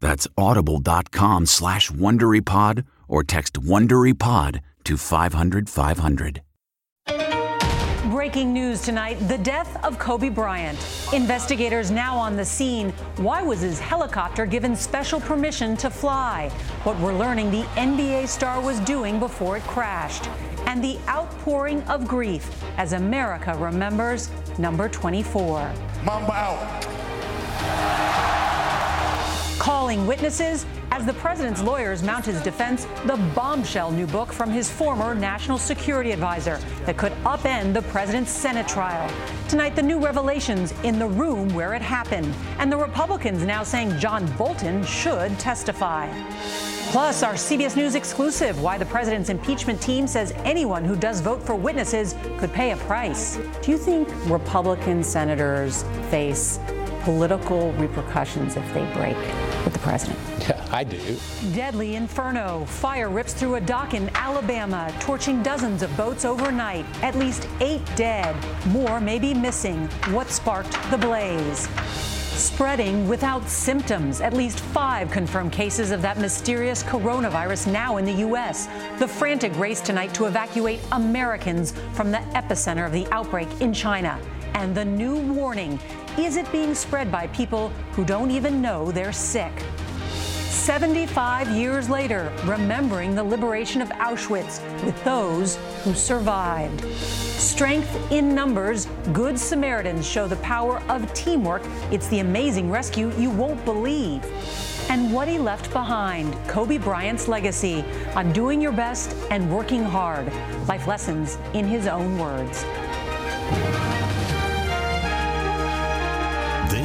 That's audible.com slash WonderyPod or text WonderyPod to 500 500. Breaking news tonight the death of Kobe Bryant. Investigators now on the scene. Why was his helicopter given special permission to fly? What we're learning the NBA star was doing before it crashed. And the outpouring of grief as America remembers number 24. Mamba out calling witnesses as the president's lawyers mount his defense the bombshell new book from his former national security advisor that could upend the president's Senate trial. Tonight, the new revelations in the room where it happened, and the Republicans now saying John Bolton should testify. Plus, our CBS News exclusive why the president's impeachment team says anyone who does vote for witnesses could pay a price. Do you think Republican senators face political repercussions if they break with the president. Yeah, I do. Deadly inferno. Fire rips through a dock in Alabama, torching dozens of boats overnight. At least eight dead. More may be missing. What sparked the blaze? Spreading without symptoms. At least five confirmed cases of that mysterious coronavirus now in the U.S. The frantic race tonight to evacuate Americans from the epicenter of the outbreak in China. And the new warning is it being spread by people who don't even know they're sick? 75 years later, remembering the liberation of Auschwitz with those who survived. Strength in numbers, Good Samaritans show the power of teamwork. It's the amazing rescue you won't believe. And what he left behind, Kobe Bryant's legacy on doing your best and working hard. Life lessons in his own words.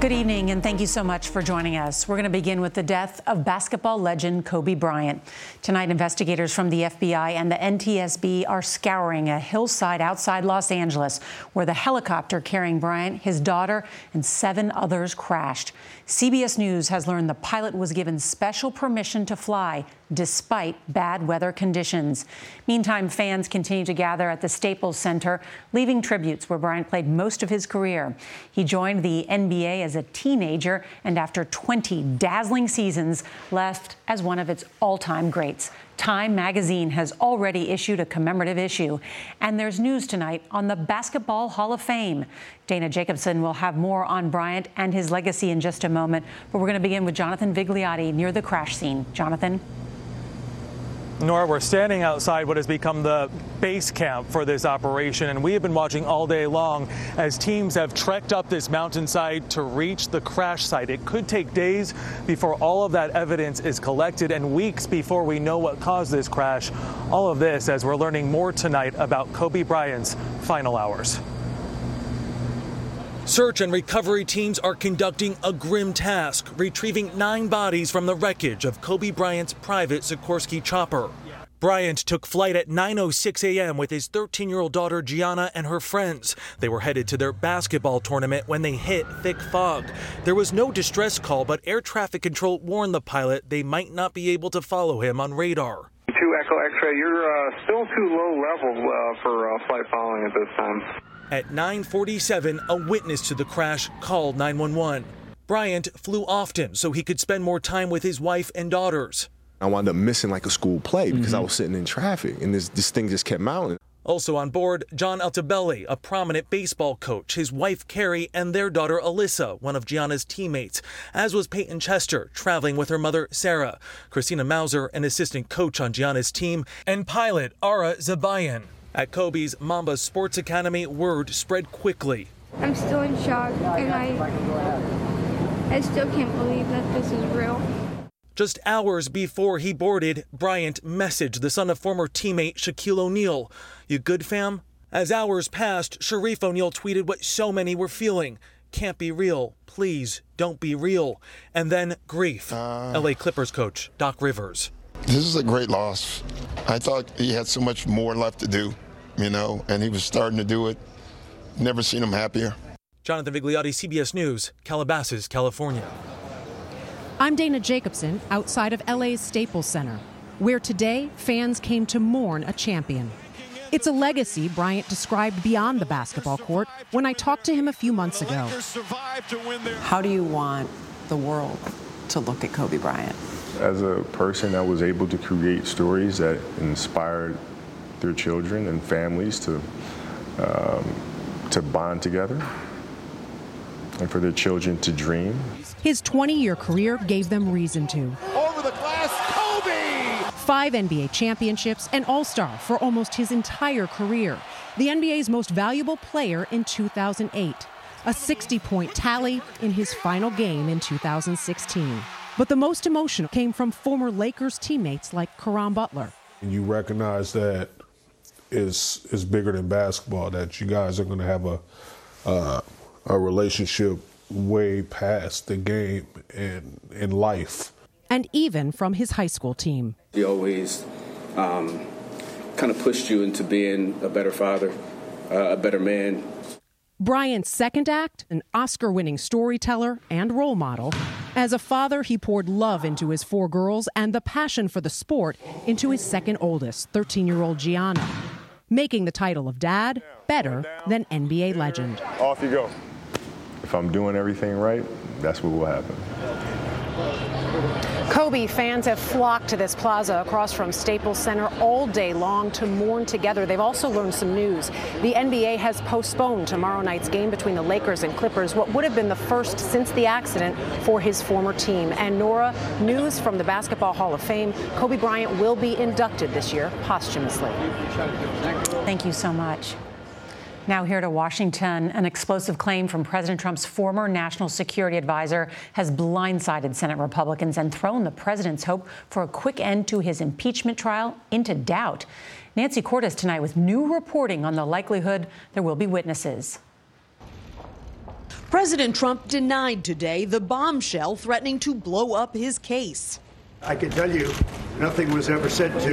Good evening, and thank you so much for joining us. We're going to begin with the death of basketball legend Kobe Bryant. Tonight, investigators from the FBI and the NTSB are scouring a hillside outside Los Angeles where the helicopter carrying Bryant, his daughter, and seven others crashed. CBS News has learned the pilot was given special permission to fly despite bad weather conditions. Meantime, fans continue to gather at the Staples Center, leaving tributes where Bryant played most of his career. He joined the NBA as a teenager and after 20 dazzling seasons left as one of its all-time greats. Time magazine has already issued a commemorative issue. And there's news tonight on the Basketball Hall of Fame. Dana Jacobson will have more on Bryant and his legacy in just a moment. But we're going to begin with Jonathan Vigliotti near the crash scene. Jonathan? Norah, we're standing outside what has become the base camp for this operation, and we have been watching all day long as teams have trekked up this mountainside to reach the crash site. It could take days before all of that evidence is collected and weeks before we know what caused this crash. All of this as we're learning more tonight about Kobe Bryant's final hours. Search and recovery teams are conducting a grim task, retrieving nine bodies from the wreckage of Kobe Bryant's private Sikorsky chopper. Bryant took flight at 9:06 a.m. with his 13-year-old daughter Gianna and her friends. They were headed to their basketball tournament when they hit thick fog. There was no distress call, but air traffic control warned the pilot they might not be able to follow him on radar. Two Echo X-ray, you're uh, still too low level uh, for uh, flight following at this time. At 9:47, a witness to the crash called 911. Bryant flew often so he could spend more time with his wife and daughters. I wound up missing like a school play because mm-hmm. I was sitting in traffic and this this thing just kept mounting. Also on board, John Altobelli, a prominent baseball coach, his wife Keri, and their daughter Alyssa, one of Gianna's teammates, as was Peyton Chester, traveling with her mother Sarah, Christina Mauser, an assistant coach on Gianna's team, and pilot Ara Zabayan. At Kobe's Mamba Sports Academy, word spread quickly. I'm still in shock, and I, I still can't believe that this is real. Just hours before he boarded, Bryant messaged the son of former teammate Shaquille O'Neal, You good, fam? As hours passed, Shareef O'Neal tweeted what so many were feeling can't be real. Please don't be real. And then grief. Uh, LA Clippers coach Doc Rivers. This is a great loss. I thought he had so much more left to do you know, and he was starting to do it. Never seen him happier. Jonathan Vigliotti, CBS News, Calabasas, California. I'm Dana Jacobson outside of LA's Staples Center, where today fans came to mourn a champion. It's a legacy Bryant described beyond the basketball court when I talked to him a few months ago. How do you want the world to look at Kobe Bryant? As a person that was able to create stories that inspired their children and families to um, to bond together and for their children to dream. His 20-year career gave them reason to. Over the glass, Kobe! Five NBA championships and All-Star for almost his entire career. The NBA's most valuable player in 2008. A 60-point tally in his final game in 2016. But the most emotional came from former Lakers teammates like Caron Butler. You recognize that is is bigger than basketball. That you guys are going to have a uh, a relationship way past the game and in life. And even from his high school team. He always um, kind of pushed you into being a better father, uh, a better man. Bryant's second act, an Oscar winning storyteller and role model. As a father, he poured love into his four girls and the passion for the sport into his second oldest, 13 year old Gianna making the title of dad better than NBA legend. Off you go. If I'm doing everything right, that's what will happen. Kobe fans have flocked to this plaza across from Staples Center all day long to mourn together. They've also learned some news. The NBA has postponed tomorrow night's game between the Lakers and Clippers, what would have been the first since the accident for his former team. And Norah, news from the Basketball Hall of Fame Kobe Bryant will be inducted this year posthumously. Thank you so much. Now, here to Washington, an explosive claim from President Trump's former national security advisor has blindsided Senate Republicans and thrown the president's hope for a quick end to his impeachment trial into doubt. Nancy Cordes tonight with new reporting on the likelihood there will be witnesses. President Trump denied today the bombshell threatening to blow up his case. I can tell you, nothing was ever said to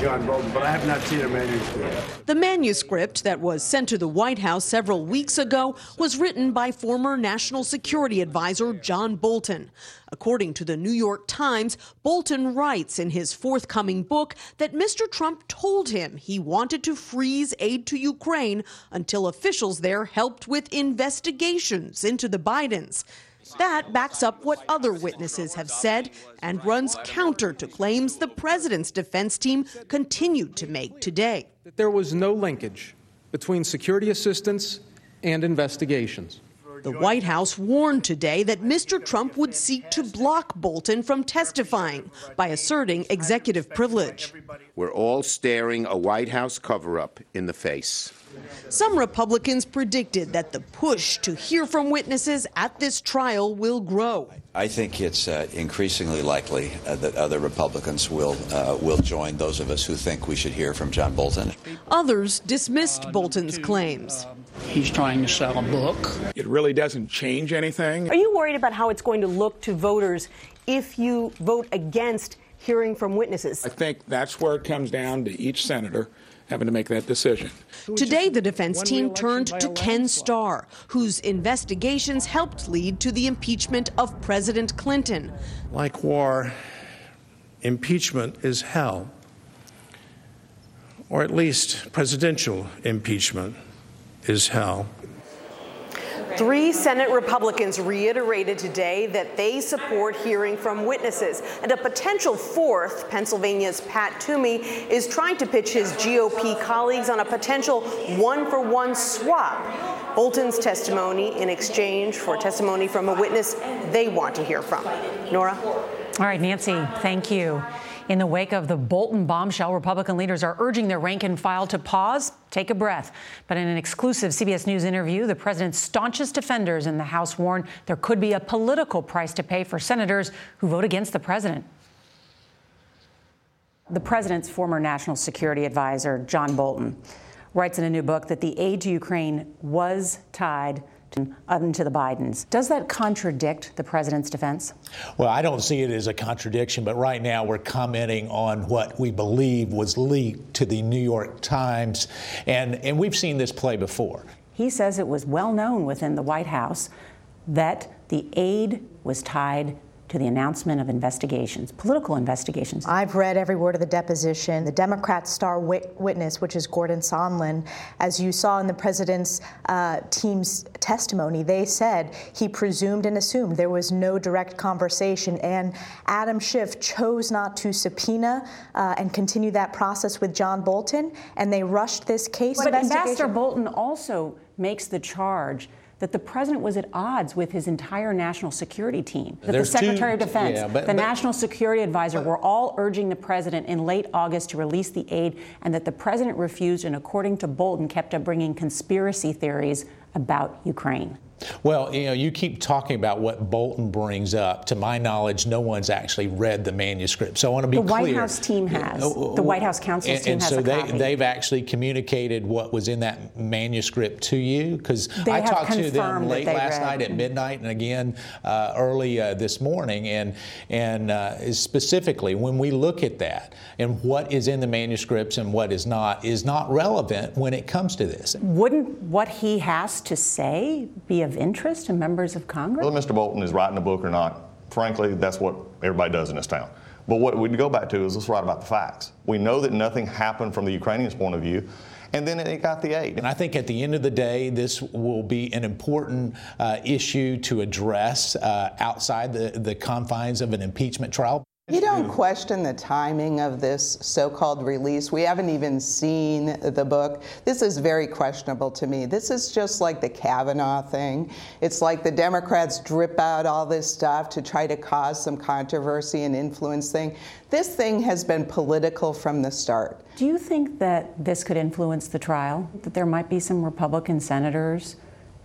John Bolton, but I have not seen a manuscript. The manuscript that was sent to the White House several weeks ago was written by former National Security Advisor John Bolton. According to the New York Times, Bolton writes in his forthcoming book that Mr. Trump told him he wanted to freeze aid to Ukraine until officials there helped with investigations into the Bidens. That backs up what other witnesses have said and runs counter to claims the president's defense team continued to make today. That there was no linkage between security assistance and investigations. The White House warned today that Mr. Trump would seek to block Bolton from testifying by asserting executive privilege. We're all staring a White House cover up in the face. Some Republicans predicted that the push to hear from witnesses at this trial will grow. I think it's uh, increasingly likely uh, that other Republicans will uh, will join those of us who think we should hear from John Bolton. Others dismissed Bolton's claims. He's trying to sell a book. It really doesn't change anything. Are you worried about how it's going to look to voters if you vote against hearing from witnesses? I think that's where it comes down to each senator having to make that decision. Today, the defense team turned to Ken Starr, whose investigations helped lead to the impeachment of President Clinton. Like war, impeachment is hell, or at least presidential impeachment is hell. Three Senate Republicans reiterated today that they support hearing from witnesses. And a potential fourth, Pennsylvania's Pat Toomey, is trying to pitch his GOP colleagues on a potential one for one swap. Bolton's testimony in exchange for testimony from a witness they want to hear from. Norah? All right, Nancy, thank you. In the wake of the Bolton bombshell, Republican leaders are urging their rank and file to pause, take a breath. But in an exclusive CBS News interview, the president's staunchest defenders in the House warned there could be a political price to pay for senators who vote against the president. The president's former national security advisor, John Bolton, writes in a new book that the aid to Ukraine was tied into the Bidens. Does that contradict the president's defense? Well, I don't see it as a contradiction, but right now we're commenting on what we believe was leaked to the New York Times, and, and we've seen this play before. He says it was well known within the White House that the aid was tied to the announcement of investigations, political investigations. I've read every word of the deposition. The Democrat star wit- witness, which is Gordon Sondland, as you saw in the president's uh, team's testimony, they said he presumed and assumed there was no direct conversation. And Adam Schiff chose not to subpoena uh, and continue that process with John Bolton, and they rushed this case. But Ambassador Bolton also makes the charge that the president was at odds with his entire national security team. That There's the Secretary two, of Defense, yeah, but, the but, national security advisor were all urging the president in late August to release the aid, and that the president refused, and according to Bolton, kept up bringing conspiracy theories about Ukraine. Well, you know, you keep talking about what Bolton brings up. To my knowledge, no one's actually read the manuscript. So I want to be the clear. The White House team has. the White House counsel's and, team and has so a they, copy. they've actually communicated what was in that manuscript to you because I talked to them late last read. night at midnight and again uh, early uh, this morning, and and uh, specifically when we look at that and what is in the manuscripts and what is not is not relevant when it comes to this. Wouldn't what he has to say be of interest to members of Congress? Whether Mr. Bolton is writing a book or not, frankly, that's what everybody does in this town. But what we go back to is let's write about the facts. We know that nothing happened from the Ukrainians' point of view. And then it got the aid. And I think at the end of the day, this will be an important uh, issue to address uh, outside the, the confines of an impeachment trial. You don't question the timing of this so called release. We haven't even seen the book. This is very questionable to me. This is just like the Kavanaugh thing. It's like the Democrats drip out all this stuff to try to cause some controversy and influence thing. This thing has been political from the start. Do you think that this could influence the trial? That there might be some Republican senators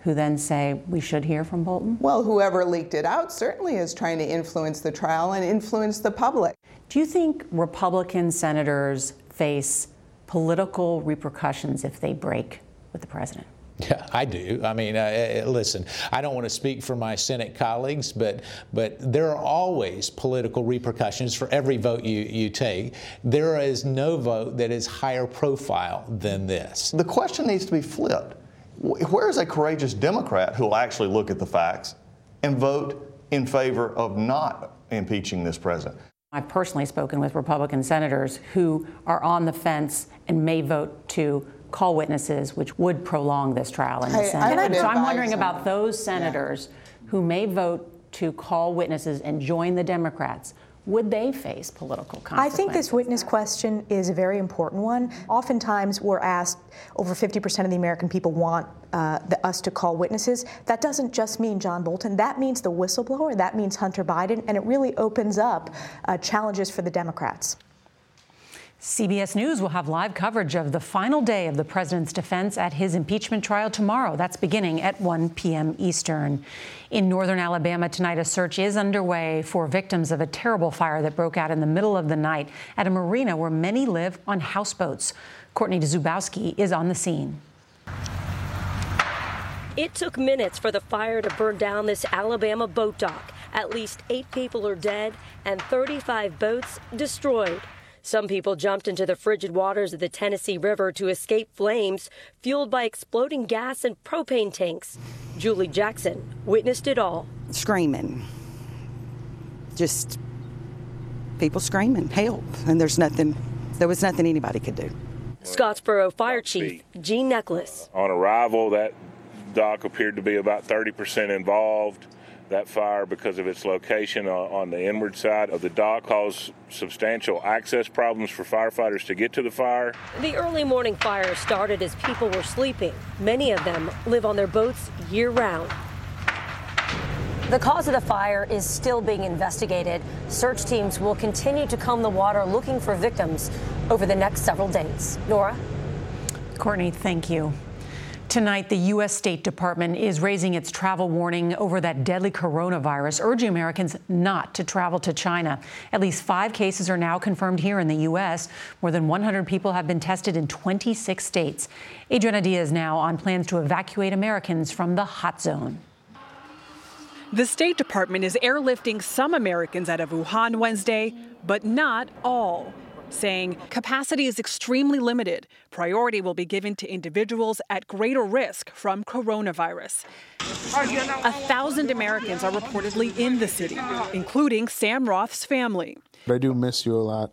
who then say we should hear from Bolton? Well, whoever leaked it out certainly is trying to influence the trial and influence the public. Do you think Republican senators face political repercussions if they break with the president? Yeah, I do. I mean, uh, listen, I don't want to speak for my Senate colleagues, but but there are always political repercussions for every vote you, you take. There is no vote that is higher profile than this. The question needs to be flipped. Where is a courageous Democrat who will actually look at the facts and vote in favor of not impeaching this president? I've personally spoken with Republican senators who are on the fence and may vote to call witnesses, which would prolong this trial in the I- Senate. I would so I'm wondering them. about those senators who may vote to call witnesses and join the Democrats. Would they face political I think this witness question is a very important one. Oftentimes, we're asked over 50% of the American people want uh, the, us to call witnesses. That doesn't just mean John Bolton. That means the whistleblower. That means Hunter Biden, and it really opens up uh, challenges for the Democrats. CBS News will have live coverage of the final day of the president's defense at his impeachment trial tomorrow. That's beginning at 1 p.m. Eastern. In northern Alabama tonight, a search is underway for victims of a terrible fire that broke out in the middle of the night at a marina where many live on houseboats. Courtney Zubowski is on the scene. It took minutes for the fire to burn down this Alabama boat dock. At least eight people are dead and 35 boats destroyed. Some people jumped into the frigid waters of the Tennessee River to escape flames fueled by exploding gas and propane tanks. Julie Jackson witnessed it all. Screaming. Just people screaming, help. And there's nothing, there was nothing anybody could do. Scottsboro Fire Chief Gene Necklaus. On arrival, that dock appeared to be about 30% involved. That fire, because of its location on the inward side of the dock, caused substantial access problems for firefighters to get to the fire. The early morning fire started as people were sleeping. Many of them live on their boats year round. The cause of the fire is still being investigated. Search teams will continue to comb the water looking for victims over the next several days. Norah? Courtney, thank you. Tonight, the U.S. State Department is raising its travel warning over that deadly coronavirus, urging Americans not to travel to China. At least five cases are now confirmed here in the U.S. More than 100 people have been tested in 26 states. Adriana Diaz now on plans to evacuate Americans from the hot zone. The State Department is airlifting some Americans out of Wuhan Wednesday, but not all, saying capacity is extremely limited. Priority will be given to individuals at greater risk from coronavirus. A thousand Americans are reportedly in the city, including Sam Roth's family. I do miss you a lot.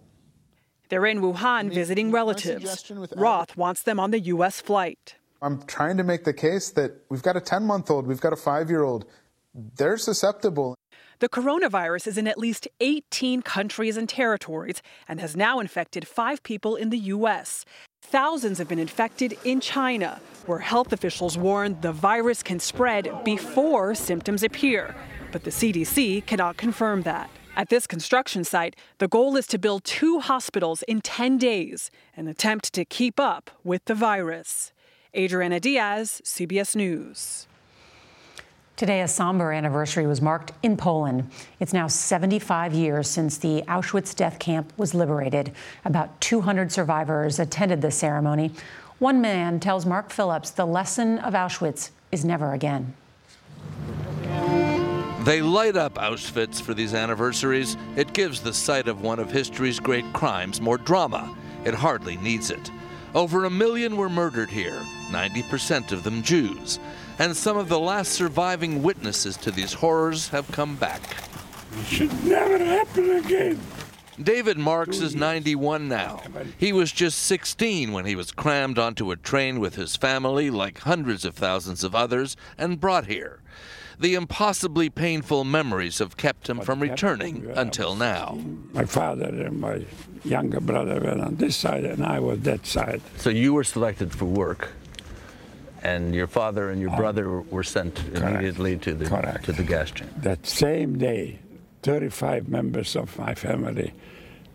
They're in Wuhan visiting relatives. Roth wants them on the U.S. flight. I'm trying to make the case that we've got a 10 month old, we've got a five year old they're susceptible. The coronavirus is in at least 18 countries and territories and has now infected five people in the U.S. Thousands have been infected in China, where health officials warn the virus can spread before symptoms appear. But the CDC cannot confirm that. At this construction site, the goal is to build two hospitals in 10 days, an attempt to keep up with the virus. Adriana Diaz, CBS News. Today, a somber anniversary was marked in Poland. It's now 75 years since the Auschwitz death camp was liberated. About 200 survivors attended the ceremony. One man tells Mark Phillips the lesson of Auschwitz is never again. They light up Auschwitz for these anniversaries. It gives the site of one of history's great crimes more drama. It hardly needs it. Over a million were murdered here, 90% of them Jews and some of the last surviving witnesses to these horrors have come back. It should never happen again. David Marks is 91 now. He was just 16 when he was crammed onto a train with his family, like hundreds of thousands of others, and brought here. The impossibly painful memories have kept him from returning uh, until now. My father and my younger brother were on this side, and I was that side. So you were selected for work and your father and your uh, brother were sent correct. immediately to the correct. to the gas chamber. That same day, 35 members of my family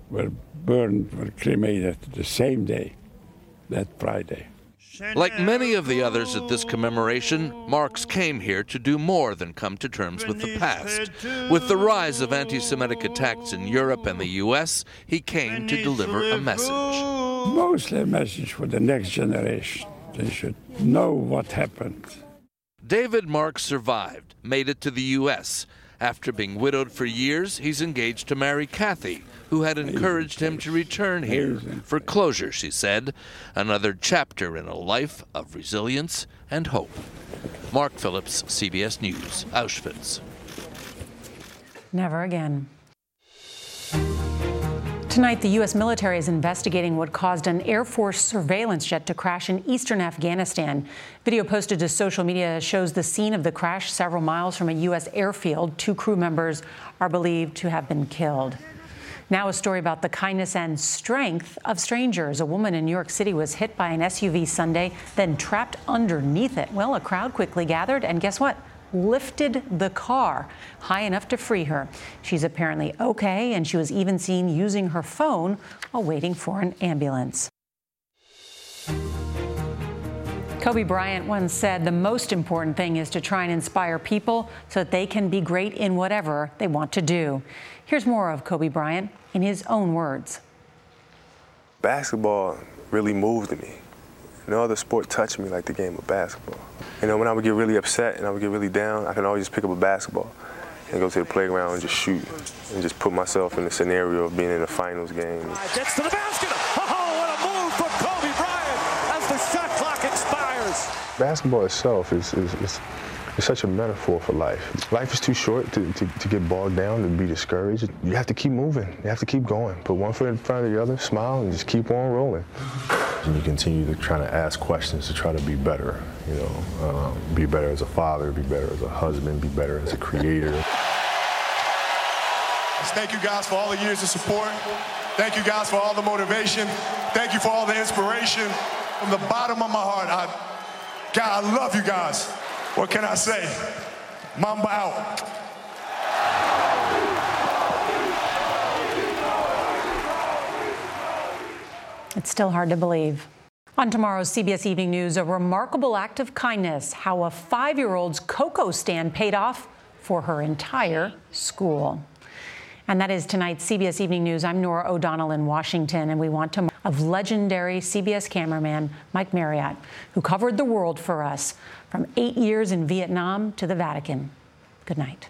were burned, were cremated the same day, that Friday. Like many of the others at this commemoration, Marks came here to do more than come to terms with the past. With the rise of anti Semitic attacks in Europe and the U.S., he came to deliver a message. Mostly a message for the next generation they should know what happened. David Marks survived, made it to the U.S. After being widowed for years, he's engaged to marry Kathy, who had encouraged him to return here for closure, she said. Another chapter in a life of resilience and hope. Mark Phillips, CBS News, Auschwitz. Never again. Tonight, the U.S. military is investigating what caused an Air Force surveillance jet to crash in eastern Afghanistan. Video posted to social media shows the scene of the crash several miles from a U.S. airfield. Two crew members are believed to have been killed. Now, a story about the kindness and strength of strangers. A woman in New York City was hit by an SUV Sunday, then trapped underneath it. Well, a crowd quickly gathered, and guess what? Lifted the car high enough to free her. She's apparently okay, and she was even seen using her phone while waiting for an ambulance. Kobe Bryant once said the most important thing is to try and inspire people so that they can be great in whatever they want to do. Here's more of Kobe Bryant in his own words. Basketball really moved me. No other sport touched me like the game of basketball. You know, when I would get really upset and I would get really down, I can always just pick up a basketball and go to the playground and just shoot and just put myself in the scenario of being in a finals game. Gets to the basket. Oh, what a move from Kobe Bryant as the shot clock expires. Basketball itself is, is, is, is such a metaphor for life. Life is too short to, to, to get bogged down, to be discouraged. You have to keep moving. You have to keep going. Put one foot in front of the other, smile, and just keep on rolling. And you continue to try to ask questions to try to be better. You know, um, be better as a father, be better as a husband, be better as a creator. Thank you guys for all the years of support. Thank you guys for all the motivation. Thank you for all the inspiration. From the bottom of my heart, I, God, I love you guys. What can I say? Mamba out. It's still hard to believe. On tomorrow's CBS Evening News, a remarkable act of kindness how a five year old's cocoa stand paid off for her entire school. And that is tonight's CBS Evening News. I'm Norah O'Donnell in Washington, and we want to of legendary CBS cameraman Mike Marriott, who covered the world for us from eight years in Vietnam to the Vatican. Good night.